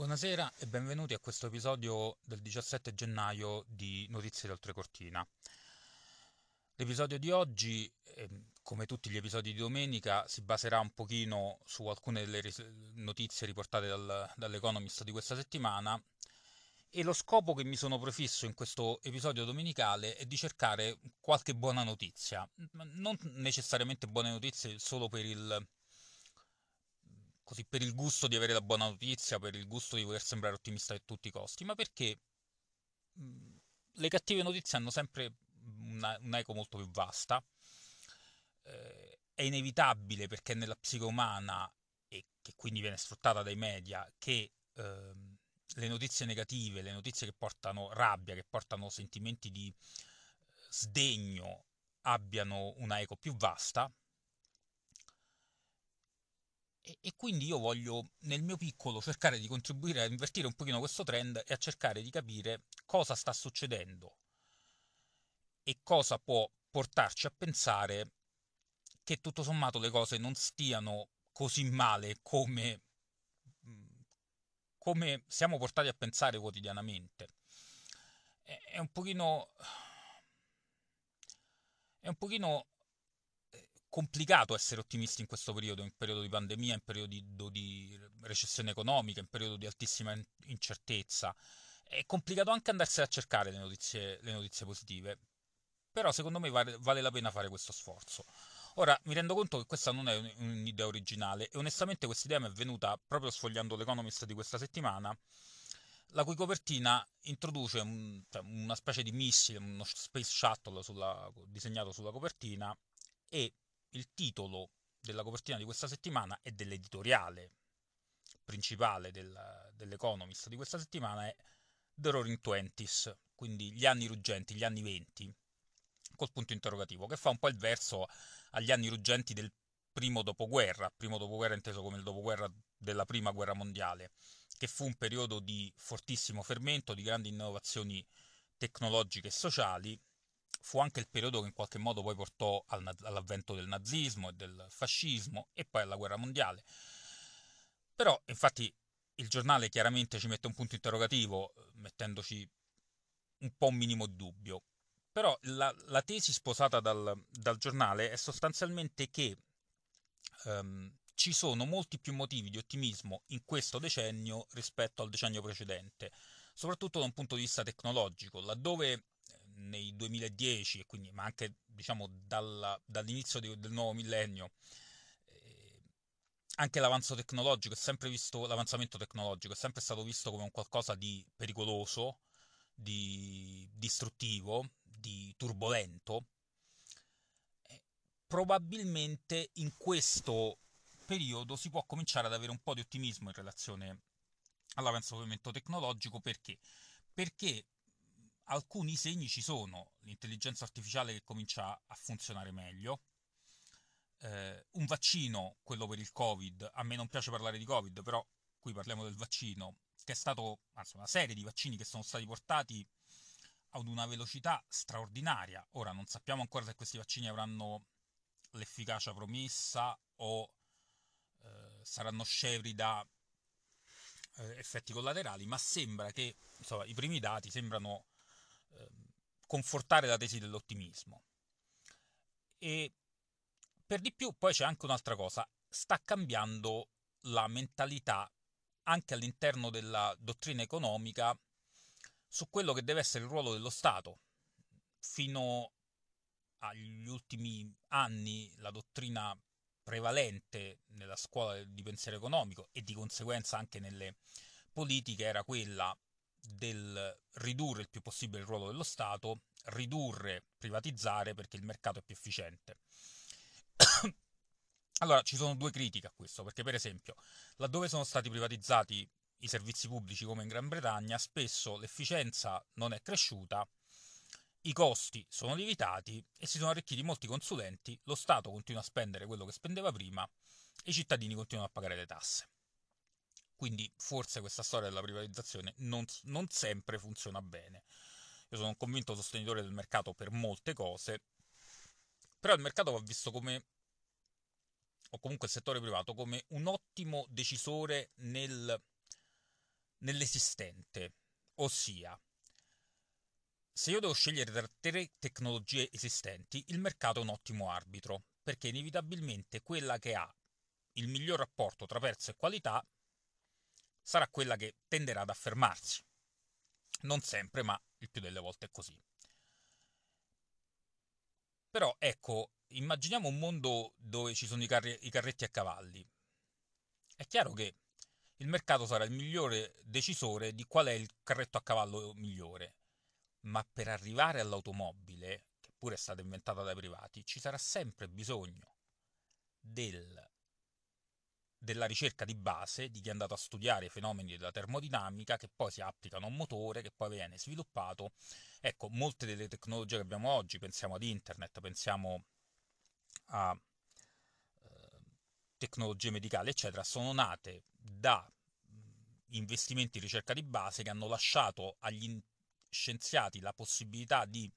Buonasera e benvenuti a questo episodio del 17 gennaio di Notizie d'Oltre Cortina. L'episodio di oggi, ehm, come tutti gli episodi di domenica, si baserà un pochino su alcune delle notizie riportate dal, dall'Economist di questa settimana e lo scopo che mi sono prefisso in questo episodio domenicale è di cercare qualche buona notizia, non necessariamente buone notizie solo per il così per il gusto di avere la buona notizia, per il gusto di voler sembrare ottimista a tutti i costi, ma perché mh, le cattive notizie hanno sempre un'eco molto più vasta. Eh, è inevitabile perché nella psiche umana e che quindi viene sfruttata dai media che eh, le notizie negative, le notizie che portano rabbia, che portano sentimenti di sdegno abbiano una eco più vasta e, e, quindi io voglio nel mio piccolo cercare di contribuire a invertire un pochino questo trend e a cercare di capire cosa sta succedendo e cosa può portarci a pensare che tutto sommato le cose non stiano così male come, come siamo portati a pensare quotidianamente. È un pochino... È un pochino complicato essere ottimisti in questo periodo, in periodo di pandemia, in periodo di recessione economica, in periodo di altissima incertezza. È complicato anche andarsene a cercare le notizie, le notizie positive, però secondo me vale, vale, la pena fare questo sforzo. Ora, mi rendo conto che questa non è un'idea originale e onestamente questa idea mi è venuta proprio sfogliando l'Economist di questa settimana, la cui copertina introduce un, cioè una specie di missile, uno space shuttle sulla, disegnato sulla copertina e il titolo della copertina di questa settimana e dell'editoriale principale del, dell'Economist di questa settimana è The Roaring Twenties, quindi gli anni ruggenti, gli anni venti, col punto interrogativo, che fa un po' il verso agli anni ruggenti del primo dopoguerra, primo dopoguerra inteso come il dopoguerra della prima guerra mondiale, che fu un periodo di fortissimo fermento, di grandi innovazioni tecnologiche e sociali, fu anche il periodo che in qualche modo poi portò all'avvento del nazismo e del fascismo e poi alla guerra mondiale. Però, infatti, il giornale chiaramente ci mette un punto interrogativo, mettendoci un po' un minimo di dubbio. Però la, la tesi sposata dal, dal, giornale è sostanzialmente che um, ci sono molti più motivi di ottimismo in questo decennio rispetto al decennio precedente, soprattutto da un punto di vista tecnologico, laddove nei 2010, quindi, ma anche diciamo, dalla, dall'inizio di, del nuovo millennio, eh, anche l'avanzo tecnologico è sempre visto, l'avanzamento tecnologico è sempre stato visto come un qualcosa di pericoloso, di distruttivo, di turbolento. Eh, probabilmente in questo periodo si può cominciare ad avere un po' di ottimismo in relazione all'avanzamento tecnologico perché? Perché alcuni segni ci sono, l'intelligenza artificiale che comincia a funzionare meglio, eh, un vaccino, quello per il Covid, a me non piace parlare di Covid, però qui parliamo del vaccino, che è stato, anzi una serie di vaccini che sono stati portati ad una velocità straordinaria. Ora non sappiamo ancora se questi vaccini avranno l'efficacia promessa o eh, saranno scevri da eh, effetti collaterali, ma sembra che insomma, i primi dati sembrano confortare la tesi dell'ottimismo. E per di più poi c'è anche un'altra cosa, sta cambiando la mentalità anche all'interno della dottrina economica su quello che deve essere il ruolo dello Stato. Fino agli ultimi anni la dottrina prevalente nella scuola di pensiero economico e di conseguenza anche nelle politiche era quella del ridurre il più possibile il ruolo dello Stato, ridurre, privatizzare perché il mercato è più efficiente. allora, ci sono due critiche a questo, perché per esempio, laddove sono stati privatizzati i servizi pubblici come in Gran Bretagna, spesso l'efficienza non è cresciuta, i costi sono lievitati e si sono arricchiti molti consulenti, lo Stato continua a spendere quello che spendeva prima e i cittadini continuano a pagare le tasse. Quindi forse questa storia della privatizzazione non, non sempre funziona bene. Io sono un convinto sostenitore del mercato per molte cose, però il mercato va visto come, o comunque il settore privato, come un ottimo decisore nel nell'esistente, ossia se io devo scegliere tra tre tecnologie esistenti, il mercato è un ottimo arbitro, perché inevitabilmente quella che ha il miglior rapporto tra prezzo e qualità sarà quella che tenderà ad affermarsi. Non sempre, ma il più delle volte è così. Però ecco, immaginiamo un mondo dove ci sono i, carri- i carretti a cavalli. È chiaro che il mercato sarà il migliore decisore di qual è il carretto a cavallo migliore. Ma per arrivare all'automobile, che pure è stata inventata dai privati, ci sarà sempre bisogno del della ricerca di base di chi è andato a studiare i fenomeni della termodinamica che poi si applicano a un motore che poi viene sviluppato. Ecco, molte delle tecnologie che abbiamo oggi, pensiamo ad internet, pensiamo a eh, tecnologie medicali, eccetera, sono nate da investimenti in ricerca di base che hanno lasciato agli scienziati la possibilità di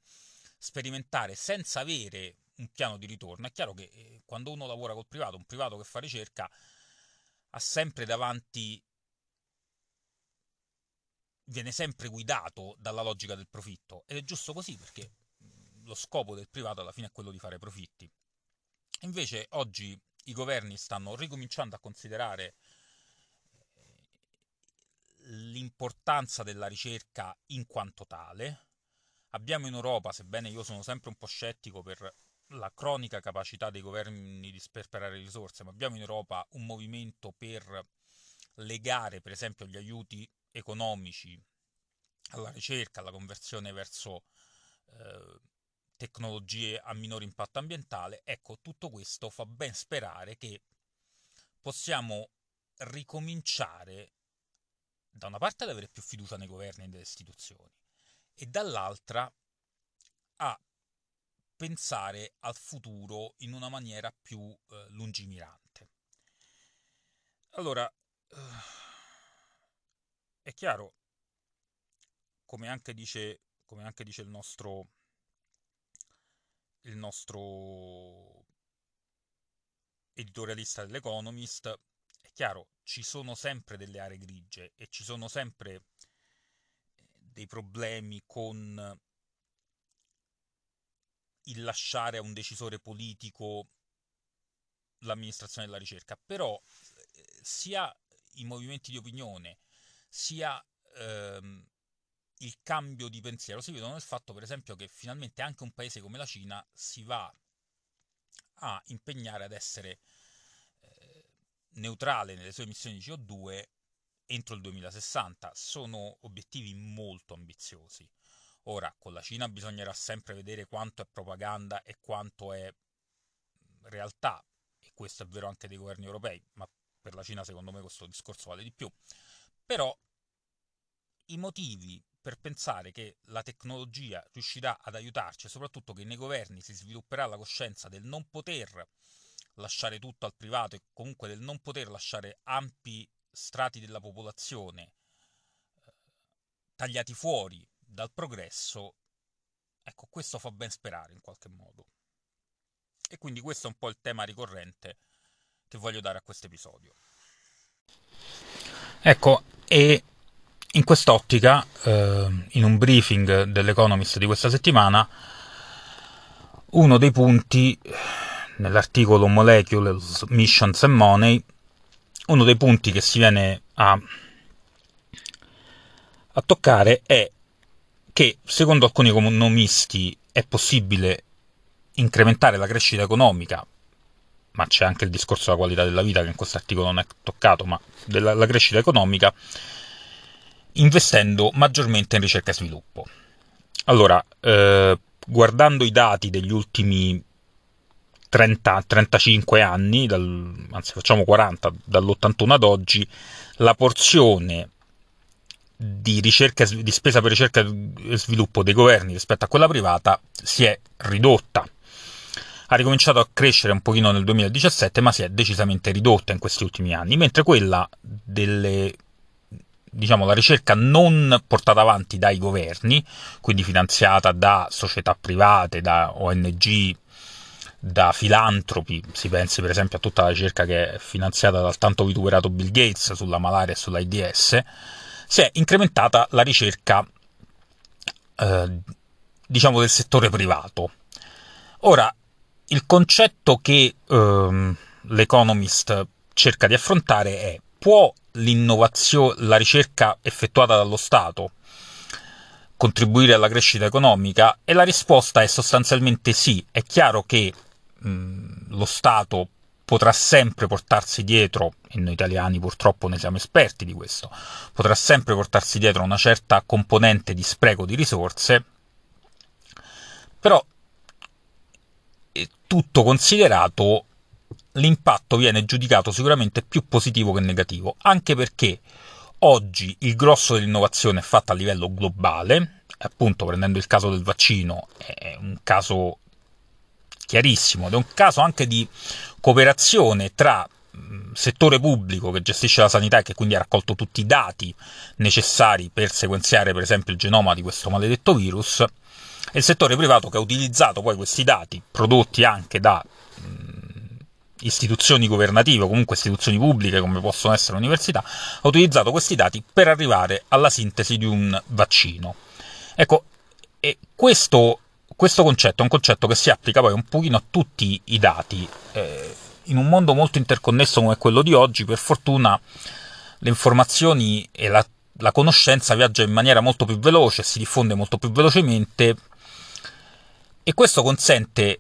sperimentare senza avere un piano di ritorno. È chiaro che eh, quando uno lavora col privato, un privato che fa ricerca, ha sempre davanti viene sempre guidato dalla logica del profitto ed è giusto così perché lo scopo del privato alla fine è quello di fare profitti. Invece oggi i governi stanno ricominciando a considerare eh, l'importanza della ricerca in quanto tale. Abbiamo in Europa, sebbene io sono sempre un po' scettico per la cronica capacità dei governi di sperperare risorse, ma abbiamo in Europa un movimento per legare per esempio gli aiuti economici alla ricerca, alla conversione verso eh, tecnologie a minore impatto ambientale, ecco, tutto questo fa ben sperare che possiamo ricominciare da una parte ad avere più fiducia nei governi e nelle istituzioni e dall'altra a pensare al futuro in una maniera più eh, lungimirante. Allora, eh, è chiaro, come anche dice, come anche dice il nostro, il nostro editorialista dell'Economist, è chiaro, ci sono sempre delle aree grigie e ci sono sempre eh, dei problemi con il lasciare a un decisore politico l'amministrazione della ricerca, però eh, sia i movimenti di opinione, sia ehm, il cambio di pensiero si vedono nel fatto, per esempio, che finalmente anche un paese come la Cina si va a impegnare ad essere eh, neutrale nelle sue emissioni di CO2 entro il 2060. Sono obiettivi molto ambiziosi. Ora, con la Cina bisognerà sempre vedere quanto è propaganda e quanto è realtà, e questo è vero anche dei governi europei, ma per la Cina secondo me questo discorso vale di più. Però i motivi per pensare che la tecnologia riuscirà ad aiutarci e soprattutto che nei governi si svilupperà la coscienza del non poter lasciare tutto al privato e comunque del non poter lasciare ampi strati della popolazione eh, tagliati fuori dal progresso, ecco, questo fa ben sperare in qualche modo. E quindi questo è un po' il tema ricorrente che voglio dare a questo episodio. Ecco, e in quest'ottica, eh, in un briefing dell'Economist di questa settimana, uno dei punti nell'articolo Molecules, Missions and Money, uno dei punti che si viene a, a toccare è che secondo alcuni economisti è possibile incrementare la crescita economica, ma c'è anche il discorso della qualità della vita che in questo articolo non è toccato, ma della crescita economica, investendo maggiormente in ricerca e sviluppo. Allora, eh, guardando i dati degli ultimi 30, 35 anni, dal, anzi facciamo 40, dall'81 ad oggi, la porzione di, ricerca, di spesa per ricerca e sviluppo dei governi rispetto a quella privata si è ridotta. Ha ricominciato a crescere un pochino nel 2017, ma si è decisamente ridotta in questi ultimi anni, mentre quella delle diciamo, la ricerca non portata avanti dai governi, quindi finanziata da società private, da ONG, da filantropi, si pensi per esempio a tutta la ricerca che è finanziata dal tanto vituperato Bill Gates sulla malaria e sull'AIDS, si è incrementata la ricerca eh, diciamo del settore privato. Ora, il concetto che ehm, l'Economist cerca di affrontare è può l'innovazione, la ricerca effettuata dallo Stato contribuire alla crescita economica? E la risposta è sostanzialmente sì. È chiaro che mh, lo Stato potrà sempre portarsi dietro, e noi italiani purtroppo ne siamo esperti di questo, potrà sempre portarsi dietro una certa componente di spreco di risorse, però tutto considerato l'impatto viene giudicato sicuramente più positivo che negativo, anche perché oggi il grosso dell'innovazione è fatta a livello globale, appunto prendendo il caso del vaccino, è un caso chiarissimo ed è un caso anche di cooperazione tra settore pubblico che gestisce la sanità e che quindi ha raccolto tutti i dati necessari per sequenziare per esempio il genoma di questo maledetto virus e il settore privato che ha utilizzato poi questi dati prodotti anche da istituzioni governative o comunque istituzioni pubbliche come possono essere l'università, ha utilizzato questi dati per arrivare alla sintesi di un vaccino. Ecco, e questo, questo concetto è un concetto che si applica poi un pochino a tutti i dati. Eh, in un mondo molto interconnesso come quello di oggi, per fortuna le informazioni e la, la conoscenza viaggia in maniera molto più veloce, si diffonde molto più velocemente e questo consente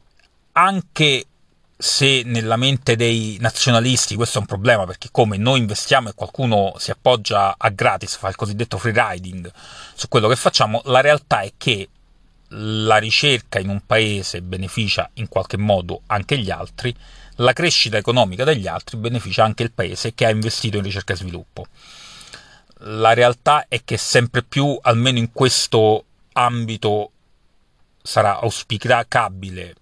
anche se nella mente dei nazionalisti questo è un problema perché come noi investiamo e qualcuno si appoggia a gratis, fa il cosiddetto free riding su quello che facciamo, la realtà è che la ricerca in un paese beneficia in qualche modo anche gli altri, la crescita economica degli altri beneficia anche il paese che ha investito in ricerca e sviluppo. La realtà è che sempre più, almeno in questo ambito, sarà auspicabile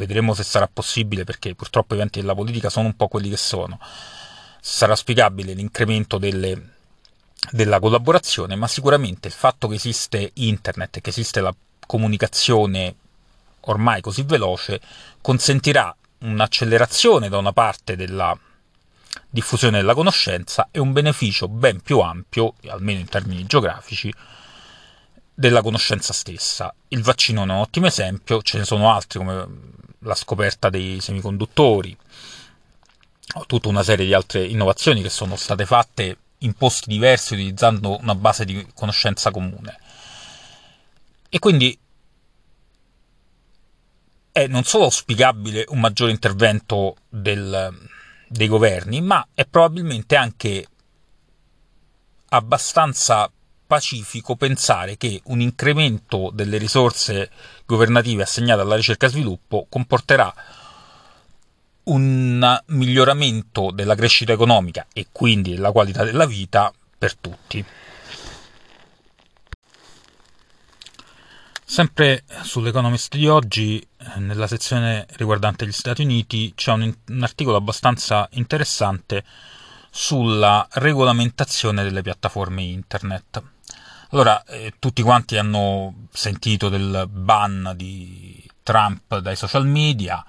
vedremo se sarà possibile perché purtroppo i venti della politica sono un po' quelli che sono. Sarà spiegabile l'incremento delle, della collaborazione, ma sicuramente il fatto che esiste internet e che esiste la comunicazione ormai così veloce consentirà un'accelerazione da una parte della diffusione della conoscenza e un beneficio ben più ampio, almeno in termini geografici, della conoscenza stessa. Il vaccino è un ottimo esempio, ce ne sono altri come la scoperta dei semiconduttori, tutta una serie di altre innovazioni che sono state fatte in posti diversi utilizzando una base di conoscenza comune. E quindi è non solo auspicabile un maggiore intervento del, dei governi, ma è probabilmente anche abbastanza pacifico pensare che un incremento delle risorse governative assegnate alla ricerca e sviluppo comporterà un miglioramento della crescita economica e quindi della qualità della vita per tutti. Sempre sull'Economist di oggi, nella sezione riguardante gli Stati Uniti, c'è un, un articolo abbastanza interessante sulla regolamentazione delle piattaforme internet. Allora, eh, tutti quanti hanno sentito del ban di Trump dai social media,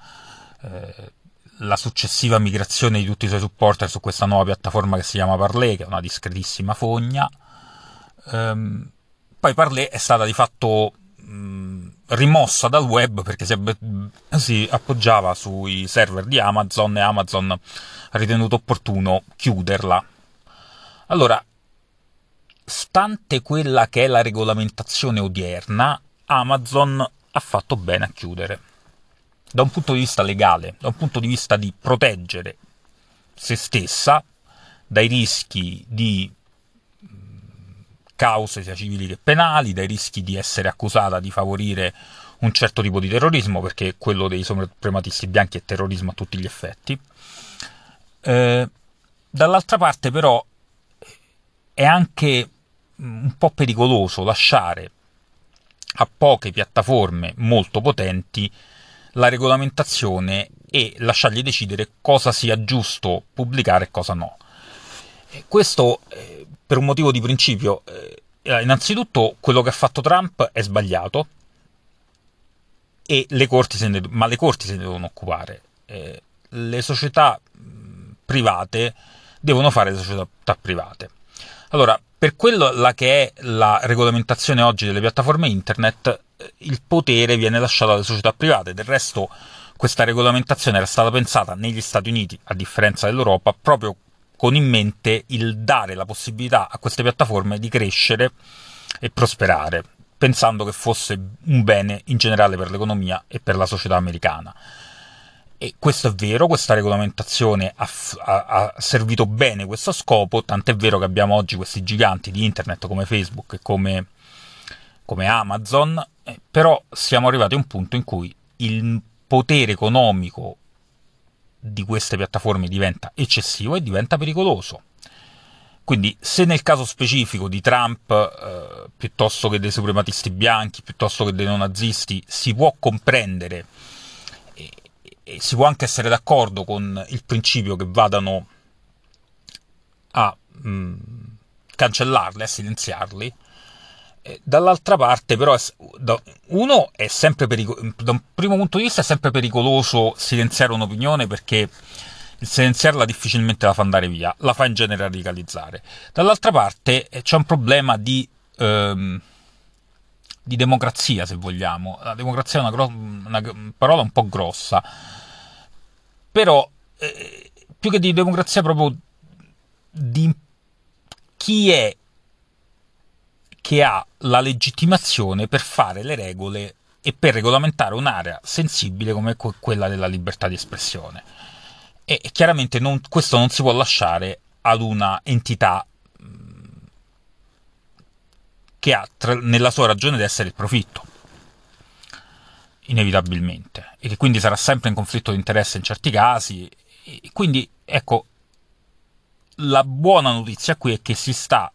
eh, la successiva migrazione di tutti i suoi supporter su questa nuova piattaforma che si chiama Parley, che è una discretissima fogna. Ehm, poi Parley è stata di fatto mh, rimossa dal web perché si, si, appoggiava sui server di Amazon e Amazon ha ritenuto opportuno chiuderla. Allora, stante quella che è la regolamentazione odierna, Amazon ha fatto bene a chiudere. Da un punto di vista legale, da un punto di vista di proteggere se stessa dai rischi di cause sia civili che penali, dai rischi di essere accusata di favorire un certo tipo di terrorismo, perché quello dei suprematisti bianchi è terrorismo a tutti gli effetti. Eh, dall'altra parte però è anche un po' pericoloso lasciare a poche piattaforme molto potenti la regolamentazione e lasciargli decidere cosa sia giusto pubblicare e cosa no. Questo eh, per un motivo di principio. Eh, innanzitutto quello che ha fatto Trump è sbagliato, le ne, ma le corti se ne devono occupare. Eh, le società private devono fare le società private. Allora, per quella che è la regolamentazione oggi delle piattaforme internet, il potere viene lasciato alle società private. Del resto, questa regolamentazione era stata pensata negli Stati Uniti, a differenza dell'Europa, proprio con in mente il dare la possibilità a queste piattaforme di crescere e prosperare, pensando che fosse un bene in generale per l'economia e per la società americana. E questo è vero, questa regolamentazione ha, ha, ha, servito bene questo scopo, tant'è vero che abbiamo oggi questi giganti di internet come Facebook e come, come Amazon, eh, però siamo arrivati a un punto in cui il potere economico di queste piattaforme diventa eccessivo e diventa pericoloso. Quindi, se nel caso specifico di Trump, eh, piuttosto che dei suprematisti bianchi, piuttosto che dei neonazisti, si può comprendere si può anche essere d'accordo con il principio che vadano a mh, mm, cancellarli, a silenziarli. dall'altra parte, però, uno è sempre pericoloso, da un primo punto di vista è sempre pericoloso silenziare un'opinione perché il silenziarla difficilmente la fa andare via, la fa in genere radicalizzare. Dall'altra parte eh, c'è un problema di ehm, di democrazia, se vogliamo. La democrazia è una, gro- una parola un po' grossa, però eh, più che di democrazia proprio di chi è che ha la legittimazione per fare le regole e per regolamentare un'area sensibile come quella della libertà di espressione. E chiaramente non, questo non si può lasciare ad una entità che ha tra, nella sua ragione di essere il profitto, inevitabilmente, e che quindi sarà sempre in conflitto di interesse in certi casi. E quindi, ecco, la buona notizia qui è che si sta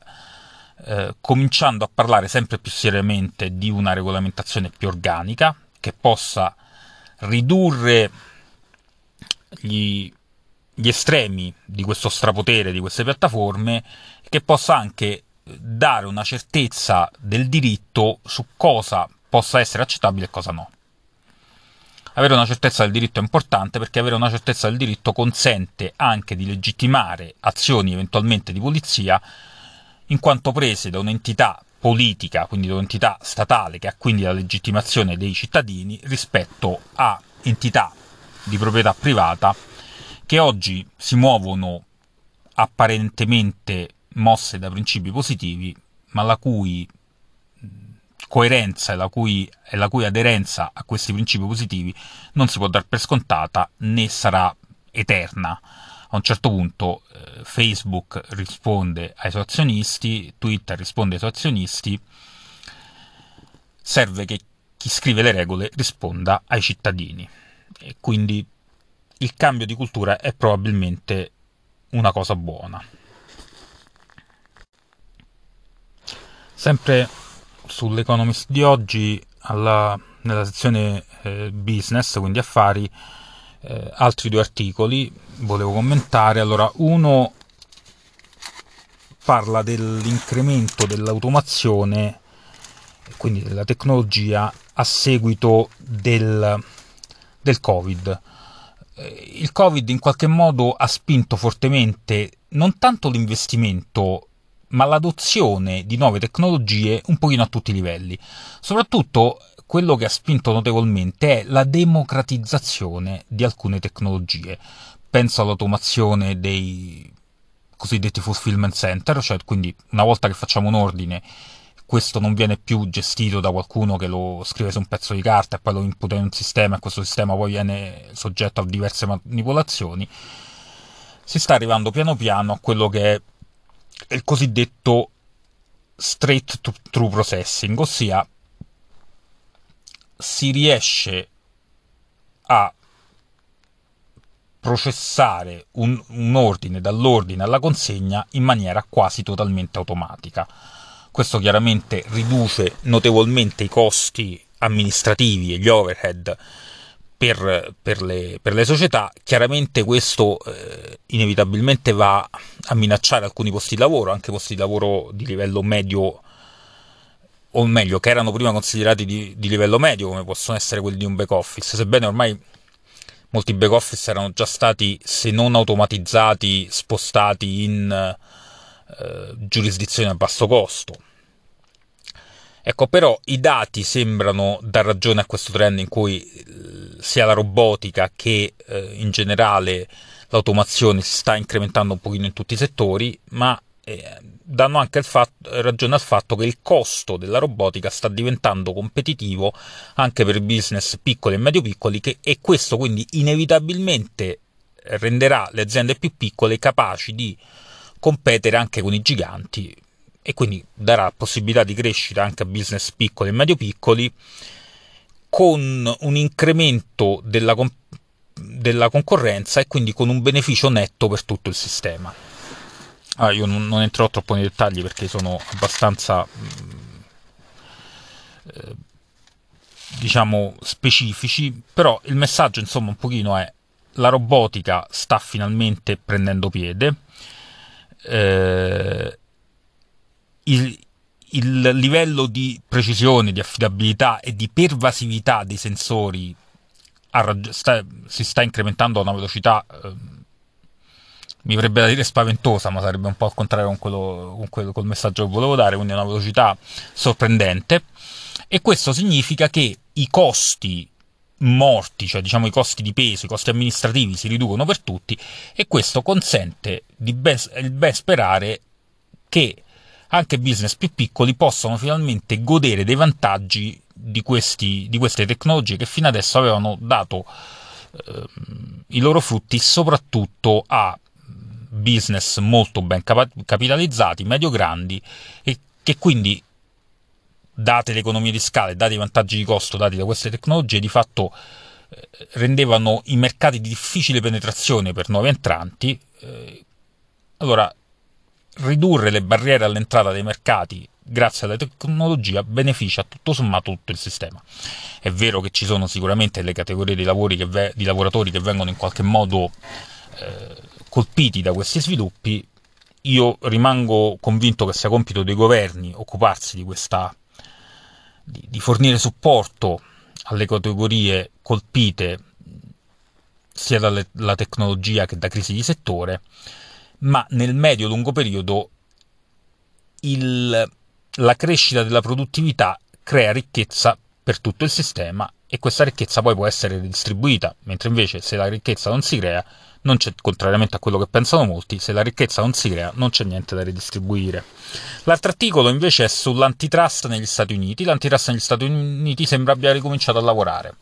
eh, cominciando a parlare sempre più seriamente di una regolamentazione più organica, che possa ridurre gli, gli estremi di questo strapotere di queste piattaforme e che possa anche dare una certezza del diritto su cosa possa essere accettabile e cosa no. Avere una certezza del diritto è importante perché avere una certezza del diritto consente anche di legittimare azioni eventualmente di polizia in quanto prese da un'entità politica, quindi da un'entità statale che ha quindi la legittimazione dei cittadini rispetto a entità di proprietà privata che oggi si muovono apparentemente mosse da principi positivi, ma la cui coerenza e la cui, e la cui aderenza a questi principi positivi non si può dar per scontata né sarà eterna. A un certo punto eh, Facebook risponde ai suoi azionisti, Twitter risponde ai suoi azionisti, serve che chi scrive le regole risponda ai cittadini. E quindi il cambio di cultura è probabilmente una cosa buona. Sempre sull'Economist di oggi, alla, nella sezione eh, business, quindi affari, eh, altri due articoli volevo commentare. Allora, uno parla dell'incremento dell'automazione, quindi della tecnologia, a seguito del, del Covid. Eh, il Covid in qualche modo ha spinto fortemente non tanto l'investimento ma l'adozione di nuove tecnologie un pochino a tutti i livelli. Soprattutto quello che ha spinto notevolmente è la democratizzazione di alcune tecnologie. Penso all'automazione dei cosiddetti fulfillment center, cioè quindi una volta che facciamo un ordine questo non viene più gestito da qualcuno che lo scrive su un pezzo di carta e poi lo imputa in un sistema e questo sistema poi viene soggetto a diverse manipolazioni. Si sta arrivando piano piano a quello che è il cosiddetto straight true processing, ossia si riesce a processare un, un, ordine dall'ordine alla consegna in maniera quasi totalmente automatica. Questo chiaramente riduce notevolmente i costi amministrativi e gli overhead per, per, le, per, le, società, chiaramente questo eh, inevitabilmente va a minacciare alcuni posti di lavoro, anche posti di lavoro di livello medio, o meglio, che erano prima considerati di, di livello medio, come possono essere quelli di un back office, sebbene ormai molti back office erano già stati, se non automatizzati, spostati in eh, giurisdizioni a basso costo. Ecco, però i dati sembrano dar ragione a questo trend in cui sia la robotica che eh, in generale l'automazione si sta incrementando un pochino in tutti i settori, ma eh, danno anche fatto, ragione al fatto che il costo della robotica sta diventando competitivo anche per business piccoli e medio piccoli che, e questo quindi inevitabilmente renderà le aziende più piccole capaci di competere anche con i giganti e quindi darà possibilità di crescita anche a business piccoli e medio piccoli con un incremento della, della concorrenza e quindi con un beneficio netto per tutto il sistema. Ah, io non, non, entrerò troppo nei dettagli perché sono abbastanza mm, eh, diciamo specifici, però il messaggio insomma un pochino è la robotica sta finalmente prendendo piede. Eh, il, il livello di precisione, di affidabilità e di pervasività dei sensori raggi- sta, si sta incrementando a una velocità, eh, mi verrebbe da dire spaventosa, ma sarebbe un po' al contrario con quello, con quello col messaggio che volevo dare, quindi una velocità sorprendente. E questo significa che i costi morti, cioè diciamo i costi di peso, i costi amministrativi si riducono per tutti e questo consente di ben, ben sperare che anche business più piccoli possano finalmente godere dei vantaggi di, questi, di queste tecnologie che fino adesso avevano dato eh, i loro frutti soprattutto a business molto ben capitalizzati, medio-grandi e che quindi date le economie di scala e dati i vantaggi di costo dati da queste tecnologie, di fatto eh, rendevano i mercati di difficile penetrazione per nuovi entranti. Eh, allora, ridurre le barriere all'entrata dei mercati grazie alla tecnologia beneficia tutto sommato tutto il sistema. È vero che ci sono sicuramente le categorie di, ve- di lavoratori che vengono in qualche modo eh, colpiti da questi sviluppi, io rimango convinto che sia compito dei governi occuparsi di questa di, di fornire supporto alle categorie colpite sia dalla tecnologia che da crisi di settore ma nel medio-lungo periodo il, la crescita della produttività crea ricchezza per tutto il sistema e questa ricchezza poi può essere ridistribuita, mentre invece se la ricchezza non si crea, non contrariamente a quello che pensano molti, se la ricchezza non si crea non c'è niente da ridistribuire. L'altro articolo invece è sull'antitrust negli Stati Uniti. L'antitrust negli Stati Uniti sembra abbia ricominciato a lavorare.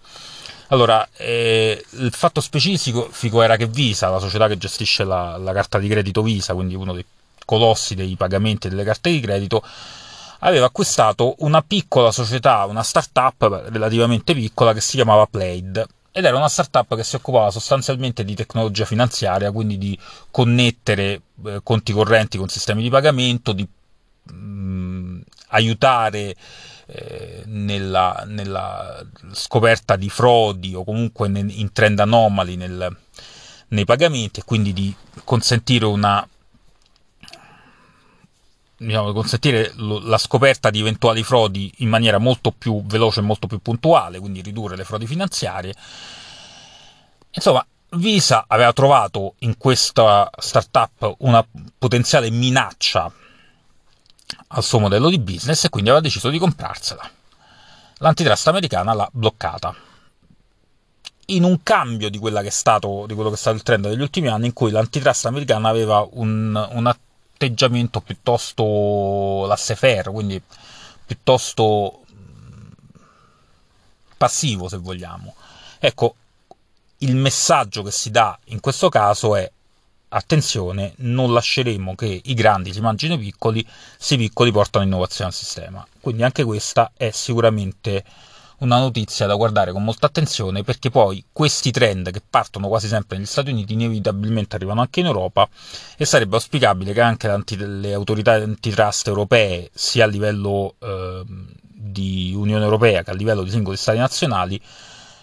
Allora, eh, il fatto specifico era che Visa, la società che gestisce la, la carta di credito Visa, quindi uno dei colossi dei pagamenti delle carte di credito, aveva acquistato una piccola società, una startup relativamente piccola che si chiamava Plaid. Ed era una startup che si occupava sostanzialmente di tecnologia finanziaria, quindi di connettere eh, conti correnti con sistemi di pagamento, di mh, mm, aiutare nella, nella, scoperta di frodi o comunque in trend anomali nel, nei pagamenti e quindi di consentire una diciamo, consentire la scoperta di eventuali frodi in maniera molto più veloce e molto più puntuale, quindi ridurre le frodi finanziarie. Insomma, Visa aveva trovato in questa startup una potenziale minaccia al suo modello di business e quindi aveva deciso di comprarsela. L'antitrust americana l'ha bloccata. In un cambio di, stato, di quello che è stato il trend degli ultimi anni, in cui l'antitrust americana aveva un, un atteggiamento piuttosto laissez-faire, quindi piuttosto passivo, se vogliamo. Ecco, il messaggio che si dà in questo caso è attenzione, non lasceremo che i grandi si mangino i piccoli, se i piccoli portano innovazione al sistema. Quindi anche questa è sicuramente una notizia da guardare con molta attenzione perché poi questi trend che partono quasi sempre negli Stati Uniti inevitabilmente arrivano anche in Europa e sarebbe auspicabile che anche le autorità antitrust europee sia a livello eh, di Unione Europea che a livello di singoli stati nazionali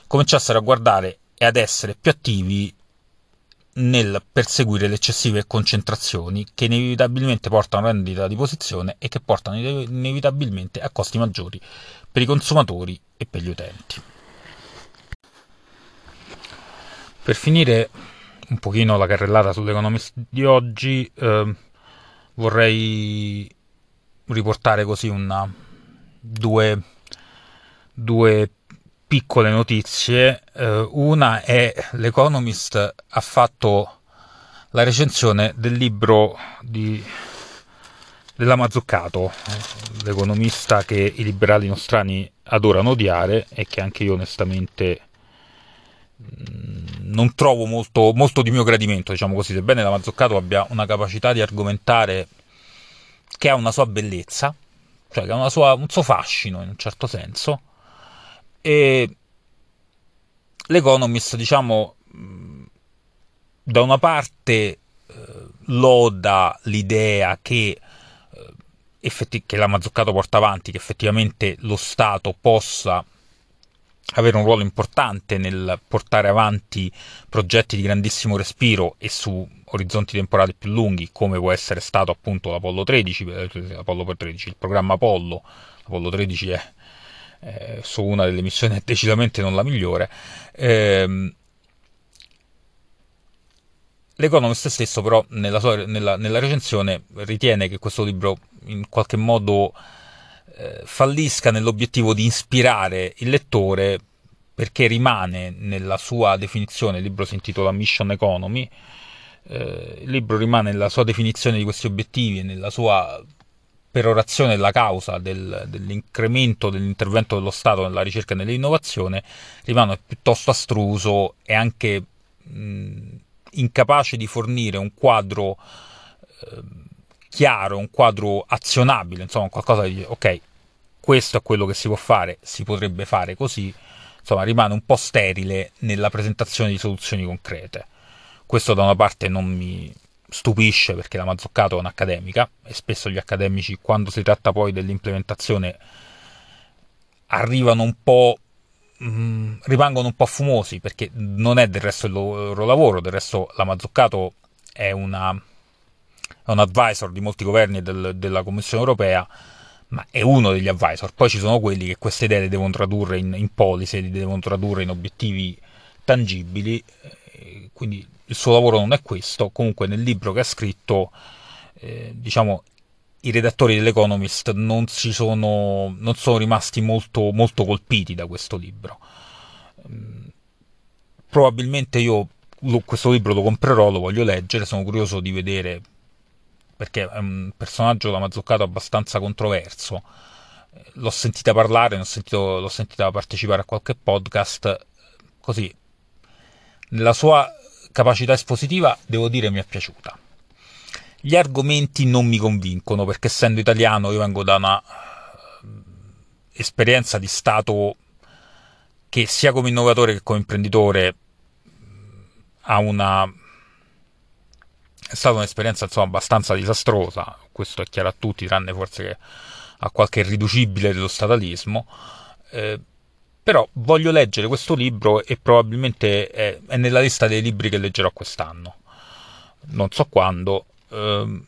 cominciassero a guardare e ad essere più attivi nel perseguire le eccessive concentrazioni che inevitabilmente portano a rendita di posizione e che portano inevitabilmente a costi maggiori per i consumatori e per gli utenti. Per finire un pochino la carrellata sull'economist di oggi, eh, vorrei riportare così una, due, due piccole notizie. Uh, una è l'Economist ha fatto la recensione del libro di, della Mazzuccato, l'economista che i liberali nostrani adorano odiare e che anche io onestamente mm, non trovo molto, molto, di mio gradimento, diciamo così, sebbene la Mazzuccato abbia una capacità di argomentare che ha una sua bellezza, cioè che ha sua, un suo fascino in un certo senso, e l'Economist, diciamo, da una parte eh, loda l'idea che, eh, effetti- che la Mazzuccato porta avanti, che effettivamente lo Stato possa avere un ruolo importante nel portare avanti progetti di grandissimo respiro e su orizzonti temporali più lunghi, come può essere stato appunto l'Apollo 13, eh, Apollo 13 il programma Apollo, Apollo 13 è eh, su una delle missioni decisamente non la migliore. Eh, L'Economist stesso però nella, sua, nella, nella, recensione ritiene che questo libro in qualche modo eh, fallisca nell'obiettivo di ispirare il lettore perché rimane nella sua definizione, il libro si intitola Mission Economy, eh, il libro rimane nella sua definizione di questi obiettivi e nella sua perorazione della causa del, dell'incremento dell'intervento dello Stato nella ricerca e nell'innovazione, rimane piuttosto astruso e anche mh, incapace di fornire un quadro eh, chiaro, un quadro azionabile, insomma qualcosa di ok, questo è quello che si può fare, si potrebbe fare così, insomma rimane un po' sterile nella presentazione di soluzioni concrete. Questo da una parte non mi stupisce perché la Mazzoccato è un'accademica e spesso gli accademici quando si tratta poi dell'implementazione arrivano un po' mh, mm, rimangono un po' fumosi perché non è del resto il loro lavoro, del resto la Mazzoccato è, una, è un advisor di molti governi del, della Commissione europea, ma è uno degli advisor. Poi ci sono quelli che queste idee le devono tradurre in, in policy, le devono tradurre in obiettivi tangibili, eh, quindi il suo lavoro non è questo. Comunque nel libro che ha scritto, eh, diciamo, i redattori dell'Economist non, sono, non sono rimasti molto, molto, colpiti da questo libro. Mm, probabilmente io questo libro lo comprerò, lo voglio leggere, sono curioso di vedere perché è un personaggio da Mazzuccato abbastanza controverso. L'ho sentita parlare, l'ho, sentito, l'ho sentita partecipare a qualche podcast, così nella sua capacità espositiva devo dire mi è piaciuta. Gli argomenti non mi convincono perché essendo italiano io vengo da una eh, esperienza di stato che sia come innovatore che come imprenditore ha una è stata un'esperienza insomma abbastanza disastrosa. Questo è chiaro a tutti tranne forse che a qualche irriducibile dello statalismo. Eh, però voglio leggere questo libro e probabilmente è, è nella lista dei libri che leggerò quest'anno. Non so quando. Ehm,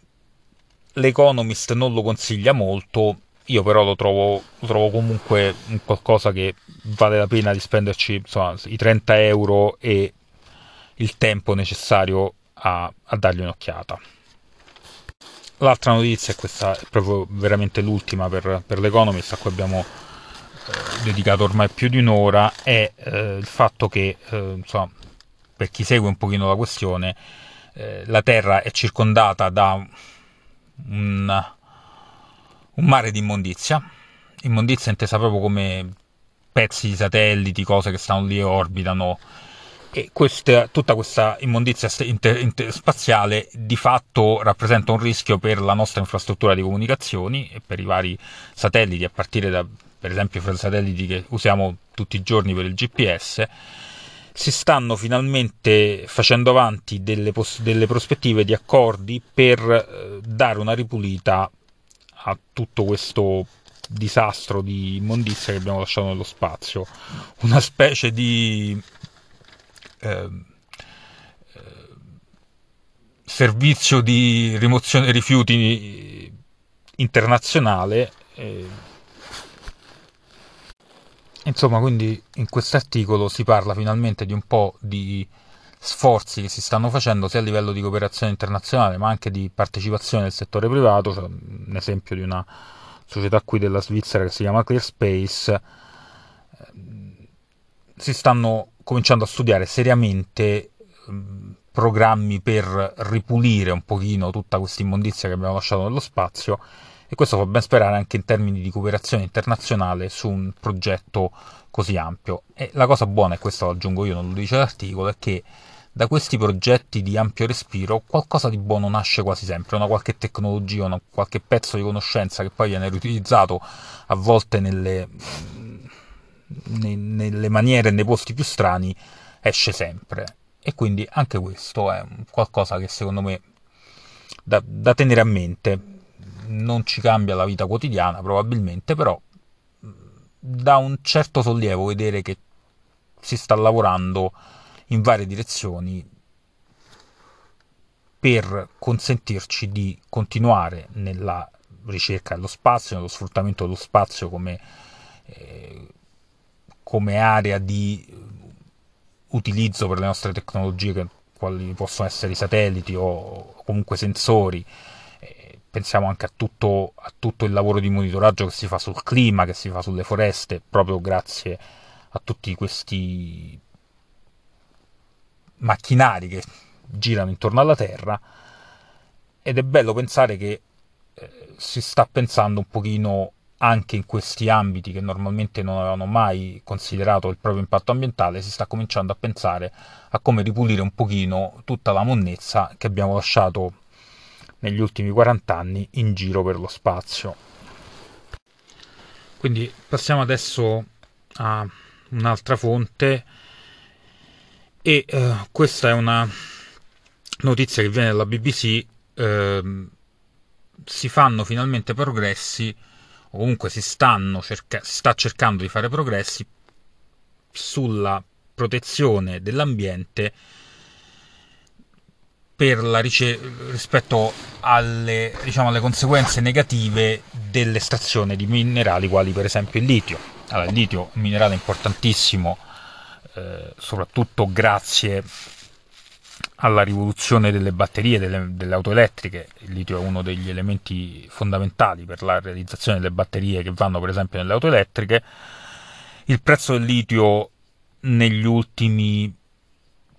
L'Economist non lo consiglia molto, io però lo trovo, lo trovo comunque qualcosa che vale la pena di spenderci insomma, i 30 euro e il tempo necessario a, a dargli un'occhiata. L'altra notizia, e questa è proprio veramente l'ultima per, per l'Economist, a cui abbiamo dedicato ormai più di un'ora, è eh, il fatto che, eh, insomma, per chi segue un pochino la questione, eh, la Terra è circondata da un, un mare di immondizia, immondizia intesa proprio come pezzi di satelliti, cose che stanno lì e orbitano. E questa, tutta questa immondizia inter, inter, spaziale di fatto rappresenta un rischio per la nostra infrastruttura di comunicazioni e per i vari satelliti, a partire da per esempio fra i satelliti che usiamo tutti i giorni per il GPS si stanno finalmente facendo avanti delle, poss- delle prospettive di accordi per eh, dare una ripulita a tutto questo disastro di immondizia che abbiamo lasciato nello spazio, una specie di eh, servizio di rimozione rifiuti internazionale. Insomma, quindi in questo articolo si parla finalmente di un po' di sforzi che si stanno facendo sia a livello di cooperazione internazionale ma anche di partecipazione del settore privato, cioè un esempio di una società qui della Svizzera che si chiama ClearSpace, si stanno cominciando a studiare seriamente programmi per ripulire un pochino tutta questa immondizia che abbiamo lasciato nello spazio e questo fa ben sperare anche in termini di cooperazione internazionale su un progetto così ampio. E la cosa buona, e questo lo aggiungo io, non lo dice l'articolo, è che da questi progetti di ampio respiro qualcosa di buono nasce quasi sempre, una qualche tecnologia, una qualche pezzo di conoscenza che poi viene riutilizzato a volte nelle, nelle maniere e nei posti più strani, esce sempre. E quindi anche questo è qualcosa che secondo me da, da tenere a mente. Non ci cambia la vita quotidiana probabilmente, però dà un certo sollievo vedere che si sta lavorando in varie direzioni per consentirci di continuare nella ricerca dello spazio, nello sfruttamento dello spazio come, eh, come area di utilizzo per le nostre tecnologie, quali possono essere i satelliti o comunque sensori. Pensiamo anche a tutto, a tutto il lavoro di monitoraggio che si fa sul clima, che si fa sulle foreste, proprio grazie a tutti questi macchinari che girano intorno alla Terra. Ed è bello pensare che eh, si sta pensando un pochino anche in questi ambiti che normalmente non avevano mai considerato il proprio impatto ambientale, si sta cominciando a pensare a come ripulire un pochino tutta la monnezza che abbiamo lasciato negli ultimi 40 anni in giro per lo spazio. Quindi passiamo adesso a un'altra fonte e eh, questa è una notizia che viene dalla BBC. Eh, si fanno finalmente progressi o comunque si, cerca- si sta cercando di fare progressi sulla protezione dell'ambiente rice- rispetto alle, diciamo, alle, conseguenze negative dell'estrazione di minerali quali per esempio il litio. Allora, il litio è un minerale importantissimo, eh, soprattutto grazie alla rivoluzione delle batterie delle, delle, auto elettriche. Il litio è uno degli elementi fondamentali per la realizzazione delle batterie che vanno per esempio nelle auto elettriche. Il prezzo del litio negli ultimi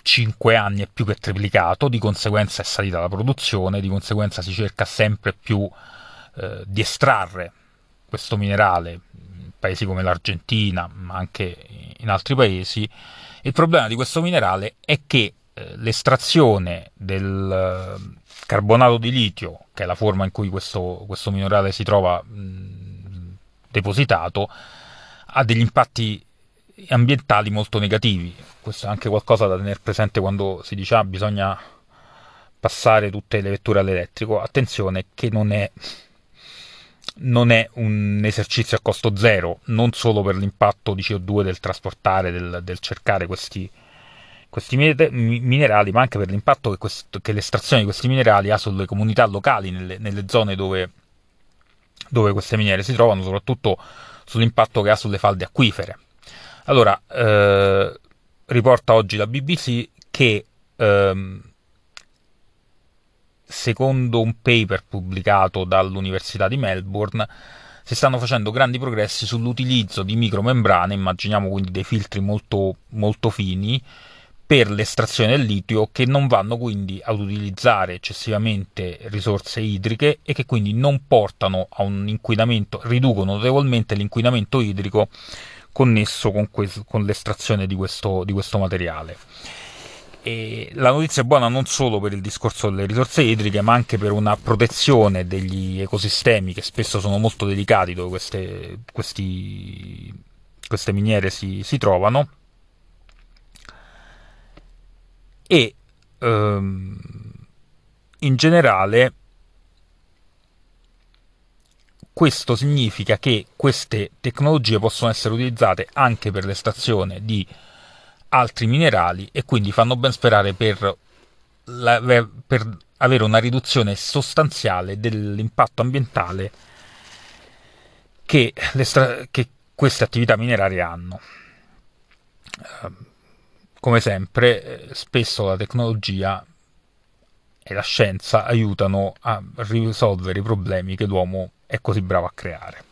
5 anni è più che triplicato, di conseguenza è salita la produzione, di conseguenza si cerca sempre più eh, di estrarre questo minerale in paesi come l'Argentina, ma anche in altri paesi. Il problema di questo minerale è che eh, l'estrazione del eh, carbonato di litio, che è la forma in cui questo, questo minerale si trova mh, depositato, ha degli impatti ambientali molto negativi. Questo è anche qualcosa da tenere presente quando si dice ah, bisogna passare tutte le vetture all'elettrico. Attenzione che non è, non è un esercizio a costo zero, non solo per l'impatto di CO2 del trasportare, del, del cercare questi, questi minerali, ma anche per l'impatto che, questo, che, l'estrazione di questi minerali ha sulle comunità locali, nelle, nelle zone dove, dove, queste miniere si trovano, soprattutto sull'impatto che ha sulle falde acquifere. Allora, eh, riporta oggi la BBC che ehm, secondo un paper pubblicato dall'Università di Melbourne si stanno facendo grandi progressi sull'utilizzo di micromembrane, immaginiamo quindi dei filtri molto, molto fini, per l'estrazione del litio che non vanno quindi ad utilizzare eccessivamente risorse idriche e che quindi non portano a un inquinamento, riducono notevolmente l'inquinamento idrico connesso con, questo, con l'estrazione di questo, di questo materiale. E la notizia è buona non solo per il discorso delle risorse idriche, ma anche per una protezione degli ecosistemi che spesso sono molto delicati dove queste, questi, queste miniere si, si trovano e ehm, in generale questo significa che queste tecnologie possono essere utilizzate anche per l'estrazione di altri minerali e quindi fanno ben sperare per, la, per avere una riduzione sostanziale dell'impatto ambientale che, che queste attività minerarie hanno. Ehm, come sempre, eh, spesso la tecnologia e la scienza aiutano a risolvere i problemi che l'uomo è così bravo a creare.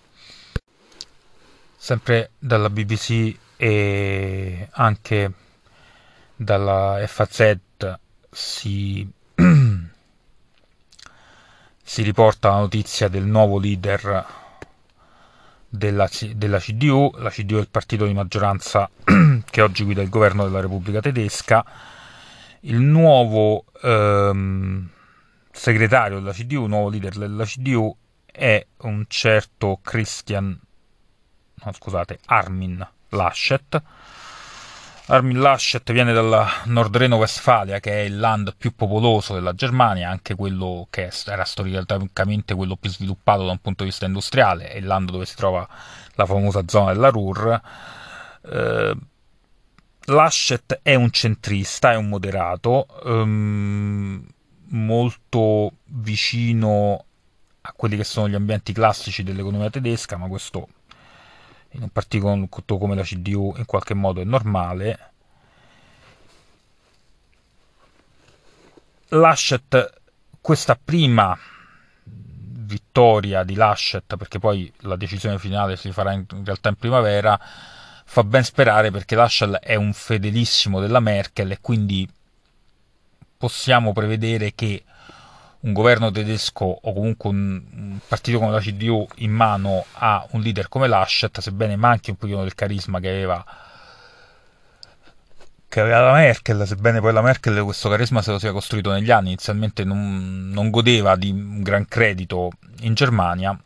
Sempre dalla BBC e anche dalla FAZ si, si riporta la notizia del nuovo leader della, della, CDU, la CDU è il partito di maggioranza che oggi guida il governo della Repubblica Tedesca, il nuovo ehm, segretario della CDU, nuovo leader della CDU è un certo Christian, no, scusate, Armin Laschet. Armin Laschet viene dalla Nordreno-Westfalia, che è il land più popoloso della Germania, anche quello che era storicamente quello più sviluppato da un punto di vista industriale, è il land dove si trova la famosa zona della Ruhr. Eh, Laschet è un centrista, è un moderato, ehm, molto vicino a quelli che sono gli ambienti classici dell'economia tedesca, ma questo in un partito come la CDU in qualche modo è normale. Laschet, questa prima vittoria di Laschet, perché poi la decisione finale si farà in, realtà in primavera, fa ben sperare perché Laschet è un fedelissimo della Merkel e quindi possiamo prevedere che un governo tedesco o comunque un, partito come la CDU in mano a un leader come Laschet, sebbene manchi un pochino del carisma che aveva, che aveva la Merkel, sebbene poi la Merkel questo carisma se lo sia costruito negli anni, inizialmente non, non godeva di un gran credito in Germania,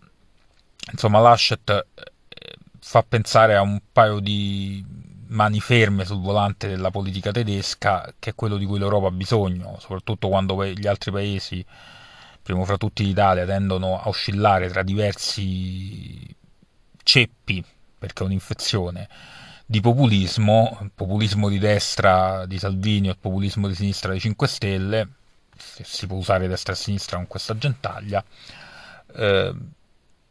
insomma Laschet eh, fa pensare a un paio di mani ferme sul volante della politica tedesca, che è quello di cui l'Europa ha bisogno, soprattutto quando gli altri paesi, primo fra tutti l'Italia, tendono a oscillare tra diversi ceppi, perché è un'infezione, di populismo, populismo di destra di Salvini e populismo di sinistra dei 5 Stelle, se si può usare destra e sinistra con questa gentaglia. Eh,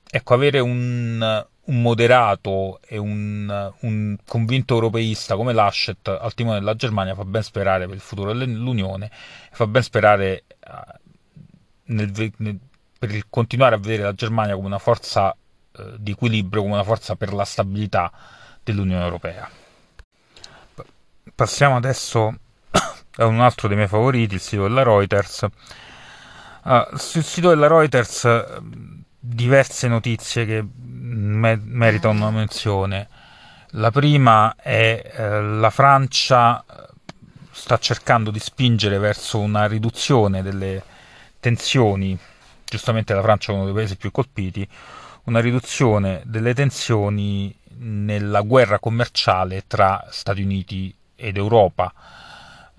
ecco, avere un, un moderato e un, un, convinto europeista come Laschet al timone della Germania fa ben sperare per il futuro dell'Unione fa ben sperare uh, nel, nel, per continuare a vedere la Germania come una forza uh, di equilibrio, come una forza per la stabilità dell'Unione Europea. Passiamo adesso a un altro dei miei favoriti, il sito della Reuters. Uh, sul sito della Reuters diverse notizie che me- meritano una menzione. La prima è eh, la Francia eh, sta cercando di spingere verso una riduzione delle tensioni, giustamente la Francia è uno dei paesi più colpiti, una riduzione delle tensioni nella guerra commerciale tra Stati Uniti ed Europa.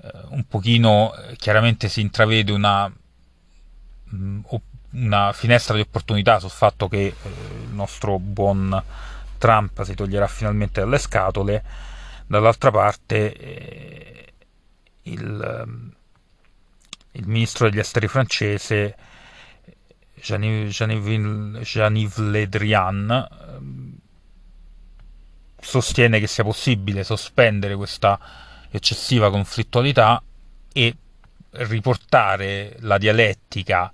Eh, un pochino eh, chiaramente si intravede una mh, mm, una finestra di opportunità sul fatto che eh, il nostro buon Trump si toglierà finalmente dalle scatole, dall'altra parte eh, il, ehm, il, ministro degli esteri francese Jean-Yves Le Drian ehm, sostiene che sia possibile sospendere questa eccessiva conflittualità e riportare la dialettica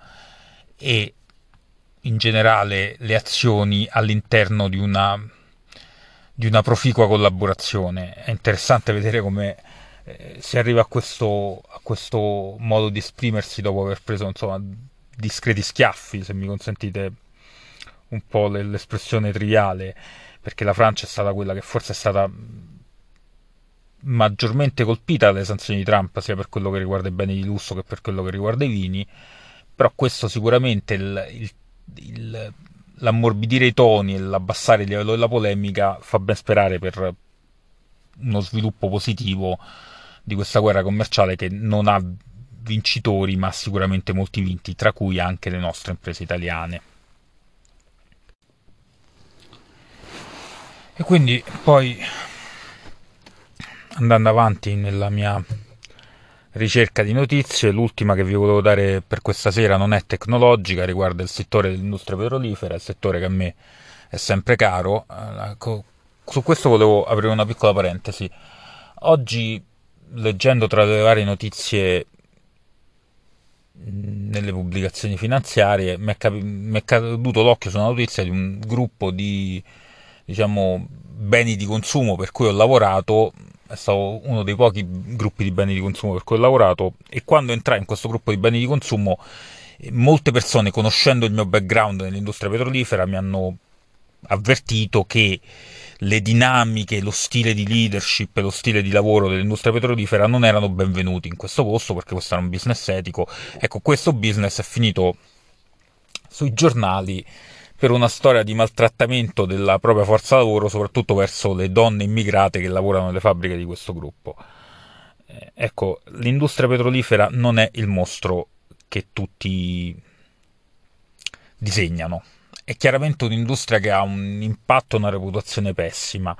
e in generale le azioni all'interno di una, di una proficua collaborazione. È interessante vedere come eh, si arriva a questo, a questo, modo di esprimersi dopo aver preso insomma, discreti schiaffi, se mi consentite un po' l'espressione triviale, perché la Francia è stata quella che forse è stata maggiormente colpita dalle sanzioni di Trump, sia per quello che riguarda i beni di lusso che per quello che riguarda i vini però questo sicuramente il, il, il, l'ammorbidire i toni e l'abbassare il livello della polemica fa ben sperare per uno sviluppo positivo di questa guerra commerciale che non ha vincitori ma sicuramente molti vinti, tra cui anche le nostre imprese italiane. E quindi poi andando avanti nella mia ricerca di notizie. L'ultima che vi volevo dare per questa sera non è tecnologica, riguarda il settore dell'industria petrolifera, il settore che a me è sempre caro. Eh, su questo volevo aprire una piccola parentesi. Oggi leggendo tra le varie notizie nelle pubblicazioni finanziarie mi è, capi- mi è caduto l'occhio su una notizia di un gruppo di diciamo beni di consumo per cui ho lavorato è stato uno dei pochi gruppi di beni di consumo per cui ho lavorato e quando entrai in questo gruppo di beni di consumo molte persone conoscendo il mio background nell'industria petrolifera mi hanno avvertito che le dinamiche, lo stile di leadership e lo stile di lavoro dell'industria petrolifera non erano benvenuti in questo posto perché questo era un business etico. Ecco, questo business è finito sui giornali per una storia di maltrattamento della propria forza lavoro, soprattutto verso le donne immigrate che lavorano nelle fabbriche di questo gruppo. Eh, ecco, l'industria petrolifera non è il mostro che tutti disegnano è chiaramente un'industria che ha un impatto e una reputazione pessima,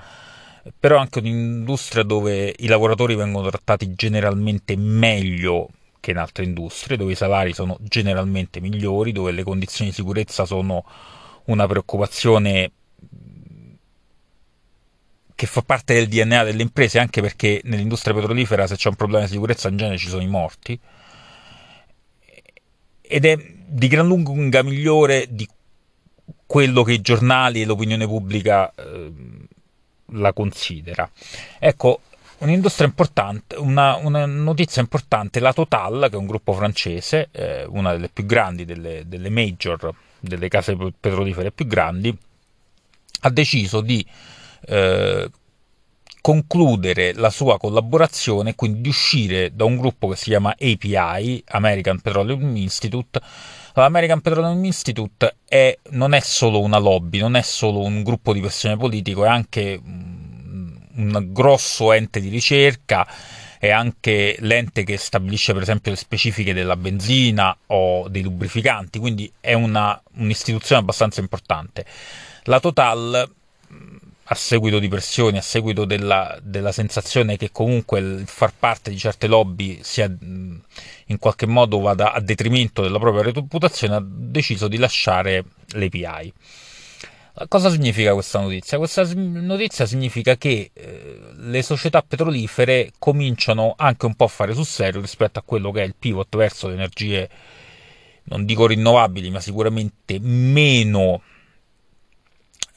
però è anche un'industria dove i lavoratori vengono trattati generalmente meglio che in altre industrie, dove i salari sono generalmente migliori, dove le condizioni di sicurezza sono una preoccupazione che fa parte del DNA delle imprese, anche perché nell'industria petrolifera se c'è un problema di sicurezza in genere ci sono i morti. Ed è di gran lunga migliore di quello che i giornali e l'opinione pubblica eh, la considera. Ecco, un'industria importante, una, una, notizia importante, la Total, che è un gruppo francese, eh, una delle più grandi, delle, delle, major, delle case petrolifere più grandi, ha deciso di eh, concludere la sua collaborazione, quindi di uscire da un gruppo che si chiama API, American Petroleum Institute, l'American Petroleum Institute è, non è solo una lobby, non è solo un gruppo di pressione politico, è anche un grosso ente di ricerca, è anche l'ente che stabilisce per esempio le specifiche della benzina o dei lubrificanti, quindi è una, un'istituzione abbastanza importante. La Total a seguito di pressioni, a seguito della, della, sensazione che comunque il far parte di certe lobby sia in qualche modo vada a detrimento della propria reputazione, ha deciso di lasciare l'API. Cosa significa questa notizia? Questa notizia significa che eh, le società petrolifere cominciano anche un po' a fare sul serio rispetto a quello che è il pivot verso le energie, non dico rinnovabili, ma sicuramente meno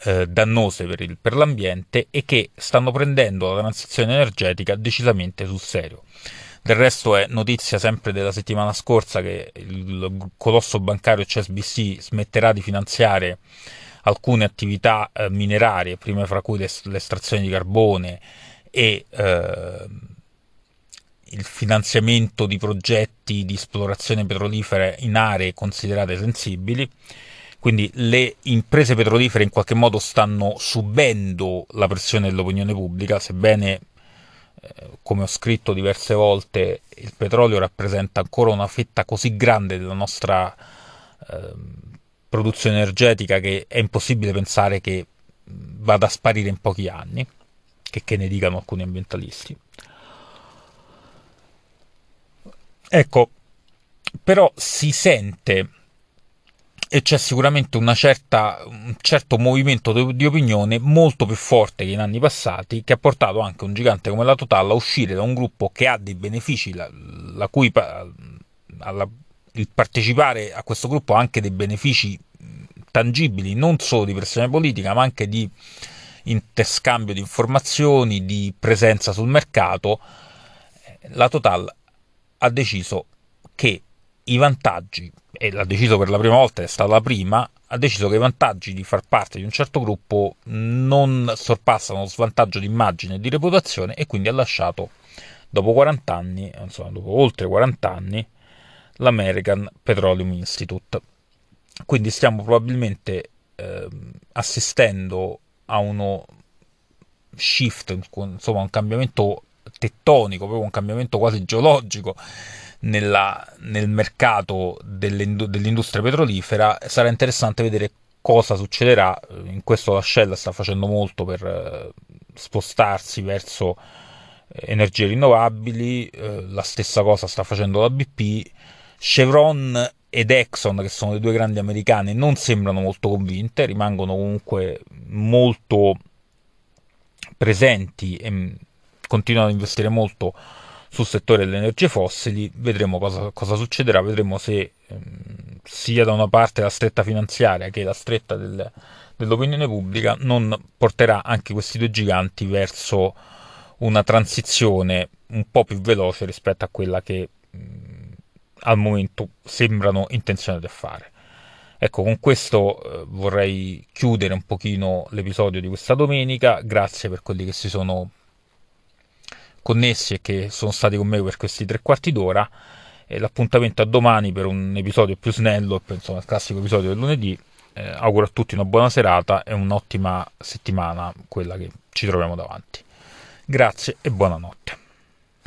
eh, dannose per, il, per l'ambiente e che stanno prendendo la transizione energetica decisamente sul serio. Del resto è notizia sempre della settimana scorsa che il colosso bancario CSBC smetterà di finanziare alcune attività eh, minerarie, prima fra cui l'estrazione di carbone e eh, il finanziamento di progetti di esplorazione petrolifera in aree considerate sensibili. Quindi le imprese petrolifere in qualche modo stanno subendo la pressione dell'opinione pubblica, sebbene come ho scritto diverse volte, il petrolio rappresenta ancora una fetta così grande della nostra eh, produzione energetica che è impossibile pensare che vada a sparire in pochi anni, che, che ne dicano alcuni ambientalisti. Ecco, però si sente e c'è sicuramente certa, un certo movimento di opinione molto più forte che in anni passati che ha portato anche un gigante come la Total a uscire da un gruppo che ha dei benefici la, la cui alla, il partecipare a questo gruppo ha anche dei benefici tangibili non solo di pressione politica ma anche di interscambio di informazioni di presenza sul mercato. La Total ha deciso che i vantaggi e l'ha deciso per la prima volta, è stata la prima, ha deciso che i vantaggi di far parte di un certo gruppo non sorpassano lo svantaggio di immagine e di reputazione e quindi ha lasciato dopo 40 anni, insomma dopo oltre 40 anni, l'American Petroleum Institute. Quindi stiamo probabilmente eh, assistendo a uno shift, insomma un cambiamento tettonico, proprio un cambiamento quasi geologico nella, nel mercato dell'industria petrolifera, sarà interessante vedere cosa succederà. In questo la Shell sta facendo molto per eh, spostarsi verso eh, energie rinnovabili, eh, la stessa cosa sta facendo la BP. Chevron ed Exxon, che sono le due grandi americane, non sembrano molto convinte, rimangono comunque molto presenti e mm, continuano ad investire molto sul settore delle energie fossili, vedremo cosa, cosa succederà, vedremo se ehm, sia da una parte la stretta finanziaria che la stretta del, dell'opinione pubblica non porterà anche questi due giganti verso una transizione un po' più veloce rispetto a quella che mh, al momento sembrano intenzionati a fare. Ecco, con questo eh, vorrei chiudere un pochino l'episodio di questa domenica. Grazie per quelli che si sono connessi e che sono stati con me per questi tre quarti d'ora. E l'appuntamento a domani per un episodio più snello, insomma, il classico episodio del lunedì. Eh, auguro a tutti una buona serata e un'ottima settimana, quella che ci troviamo davanti. Grazie e buonanotte.